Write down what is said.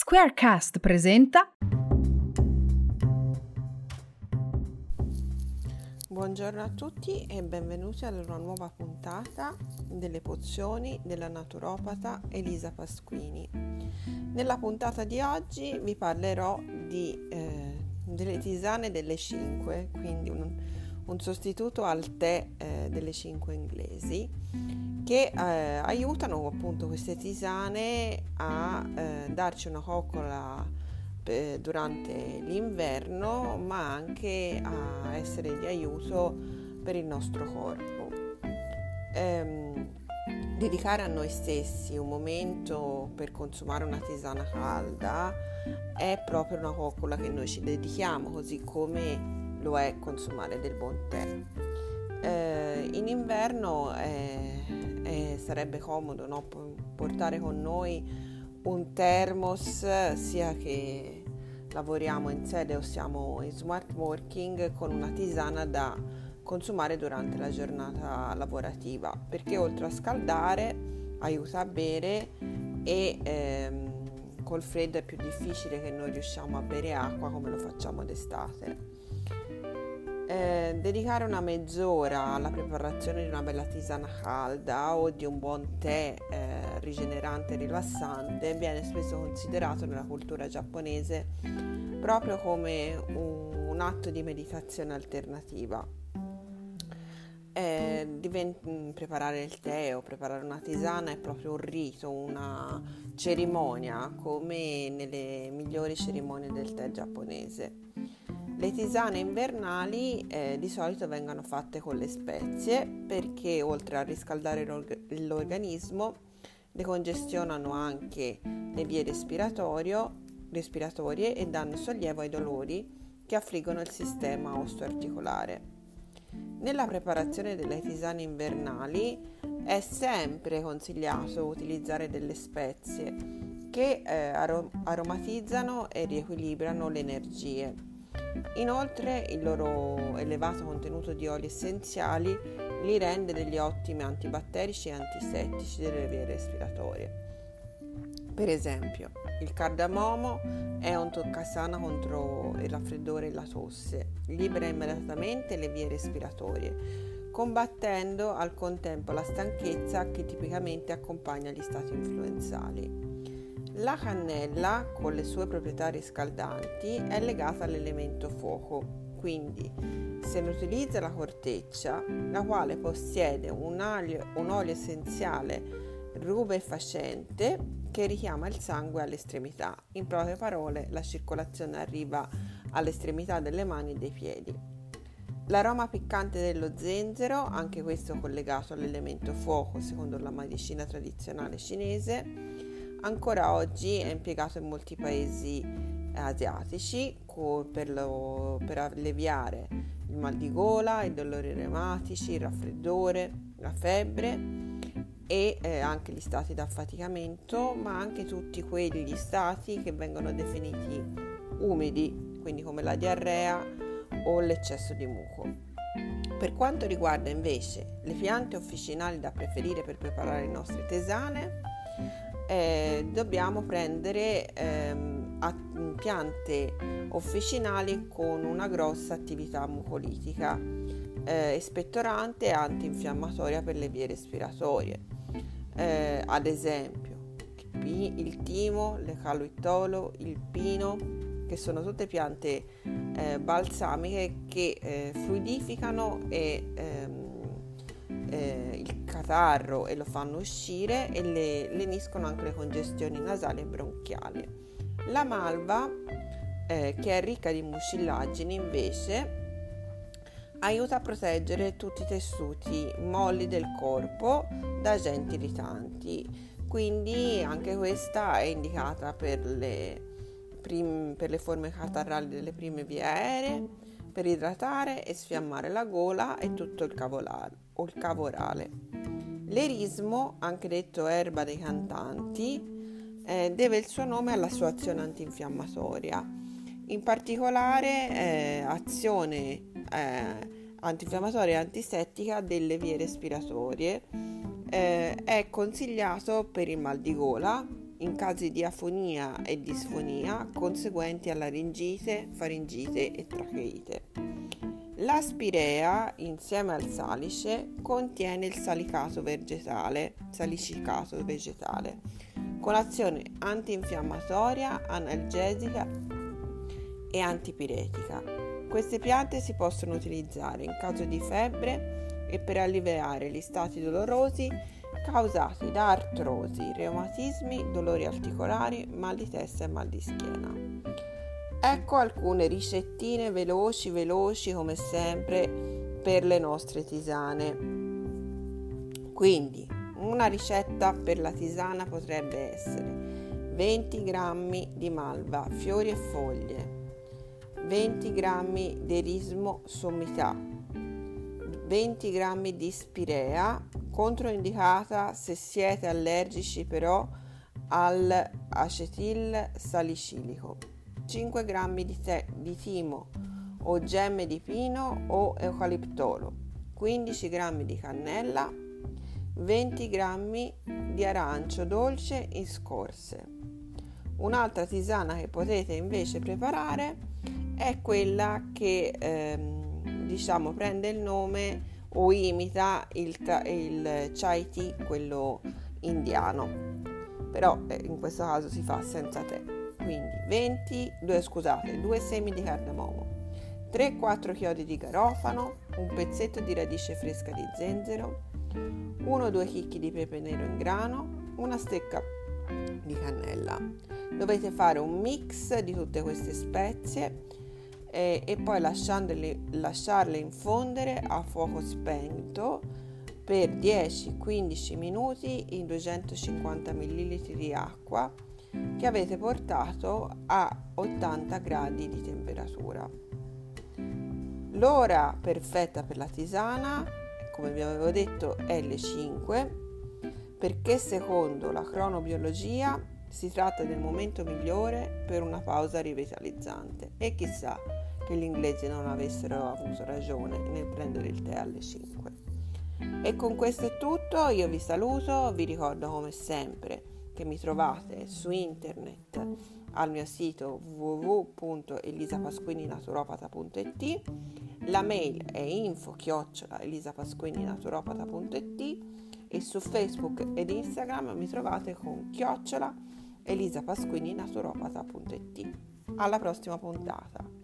Squarecast presenta Buongiorno a tutti e benvenuti ad una nuova puntata delle pozioni della naturopata Elisa Pasquini. Nella puntata di oggi vi parlerò di, eh, delle tisane delle 5, quindi un, un sostituto al tè eh, delle 5 inglesi che eh, aiutano appunto queste tisane a eh, darci una coccola eh, durante l'inverno ma anche a essere di aiuto per il nostro corpo. Ehm, dedicare a noi stessi un momento per consumare una tisana calda è proprio una coccola che noi ci dedichiamo così come lo è consumare del buon tè. Eh, in inverno eh, e sarebbe comodo no? portare con noi un thermos sia che lavoriamo in sede o siamo in smart working con una tisana da consumare durante la giornata lavorativa perché oltre a scaldare aiuta a bere e ehm, col freddo è più difficile che noi riusciamo a bere acqua come lo facciamo d'estate. Eh, dedicare una mezz'ora alla preparazione di una bella tisana calda o di un buon tè eh, rigenerante e rilassante viene spesso considerato nella cultura giapponese proprio come un, un atto di meditazione alternativa. Eh, divent- preparare il tè o preparare una tisana è proprio un rito, una cerimonia come nelle migliori cerimonie del tè giapponese. Le tisane invernali eh, di solito vengono fatte con le spezie perché oltre a riscaldare l'organismo decongestionano anche le vie respiratorie e danno sollievo ai dolori che affliggono il sistema osteoarticolare. Nella preparazione delle tisane invernali è sempre consigliato utilizzare delle spezie che eh, aromatizzano e riequilibrano le energie Inoltre il loro elevato contenuto di oli essenziali li rende degli ottimi antibatterici e antisettici delle vie respiratorie. Per esempio, il cardamomo è un toccasana contro il raffreddore e la tosse, libera immediatamente le vie respiratorie, combattendo al contempo la stanchezza che tipicamente accompagna gli stati influenzali. La cannella, con le sue proprietà riscaldanti, è legata all'elemento fuoco, quindi se ne utilizza la corteccia, la quale possiede un, olio, un olio essenziale rubefacente che richiama il sangue alle estremità. In poche parole, la circolazione arriva all'estremità delle mani e dei piedi. L'aroma piccante dello zenzero, anche questo collegato all'elemento fuoco secondo la medicina tradizionale cinese, ancora oggi è impiegato in molti paesi asiatici per, lo, per alleviare il mal di gola, i dolori reumatici, il raffreddore, la febbre e eh, anche gli stati d'affaticamento, ma anche tutti quegli stati che vengono definiti umidi, quindi come la diarrea o l'eccesso di muco. Per quanto riguarda invece le piante officinali da preferire per preparare le nostre tesane, eh, dobbiamo prendere ehm, piante officinali con una grossa attività mucolitica, eh, espettorante e antinfiammatoria per le vie respiratorie. Eh, ad esempio il timo, l'ecaluittolo, il pino, che sono tutte piante eh, balsamiche che eh, fluidificano e ehm, eh, il catarro e lo fanno uscire e le, leniscono anche le congestioni nasali e bronchiali. La malva, eh, che è ricca di mucillagini, invece aiuta a proteggere tutti i tessuti molli del corpo da agenti irritanti. Quindi anche questa è indicata per le, prim- per le forme catarrali delle prime vie aeree, per idratare e sfiammare la gola e tutto il cavolare o il cavorale. L'erismo, anche detto erba dei cantanti, eh, deve il suo nome alla sua azione antinfiammatoria, in particolare eh, azione eh, antinfiammatoria e antisettica delle vie respiratorie. Eh, è consigliato per il mal di gola, in casi di afonia e disfonia conseguenti alla laringite, faringite e tracheite. La spirea, insieme al salice, contiene il salicato vegetale, salicicato vegetale, con azione antinfiammatoria, analgesica e antipiretica. Queste piante si possono utilizzare in caso di febbre e per alleviare gli stati dolorosi causati da artrosi, reumatismi, dolori articolari, mal di testa e mal di schiena. Ecco alcune ricettine veloci, veloci come sempre per le nostre tisane. Quindi, una ricetta per la tisana potrebbe essere 20 g di malva, fiori e foglie, 20 g di rismo sommità, 20 g di spirea, controindicata se siete allergici però all'acetil salicilico, 5 g di, te- di timo o gemme di pino o eucaliptolo, 15 g di cannella, 20 g di arancio dolce in scorze. Un'altra tisana che potete invece preparare è quella che ehm, diciamo prende il nome o imita il, il chai tea, quello indiano. Però eh, in questo caso si fa senza tè. Quindi 20, 2, scusate, 2 semi di cardamomo, 3-4 chiodi di garofano, un pezzetto di radice fresca di zenzero, 1-2 chicchi di pepe nero in grano, una stecca di cannella. Dovete fare un mix di tutte queste spezie e, e poi lasciarle infondere a fuoco spento per 10-15 minuti in 250 ml di acqua che avete portato a 80 gradi di temperatura. L'ora perfetta per la tisana, come vi avevo detto, è le 5 perché secondo la cronobiologia si tratta del momento migliore per una pausa rivitalizzante e chissà che gli inglesi non avessero avuto ragione nel prendere il tè alle 5. E con questo è tutto, io vi saluto, vi ricordo come sempre che mi trovate su internet al mio sito www.elisapasquininaturopata.it la mail è info chiocciola elisapasquininaturopata.it e su Facebook ed Instagram mi trovate con chiocciola elisapasquininaturopata.it alla prossima puntata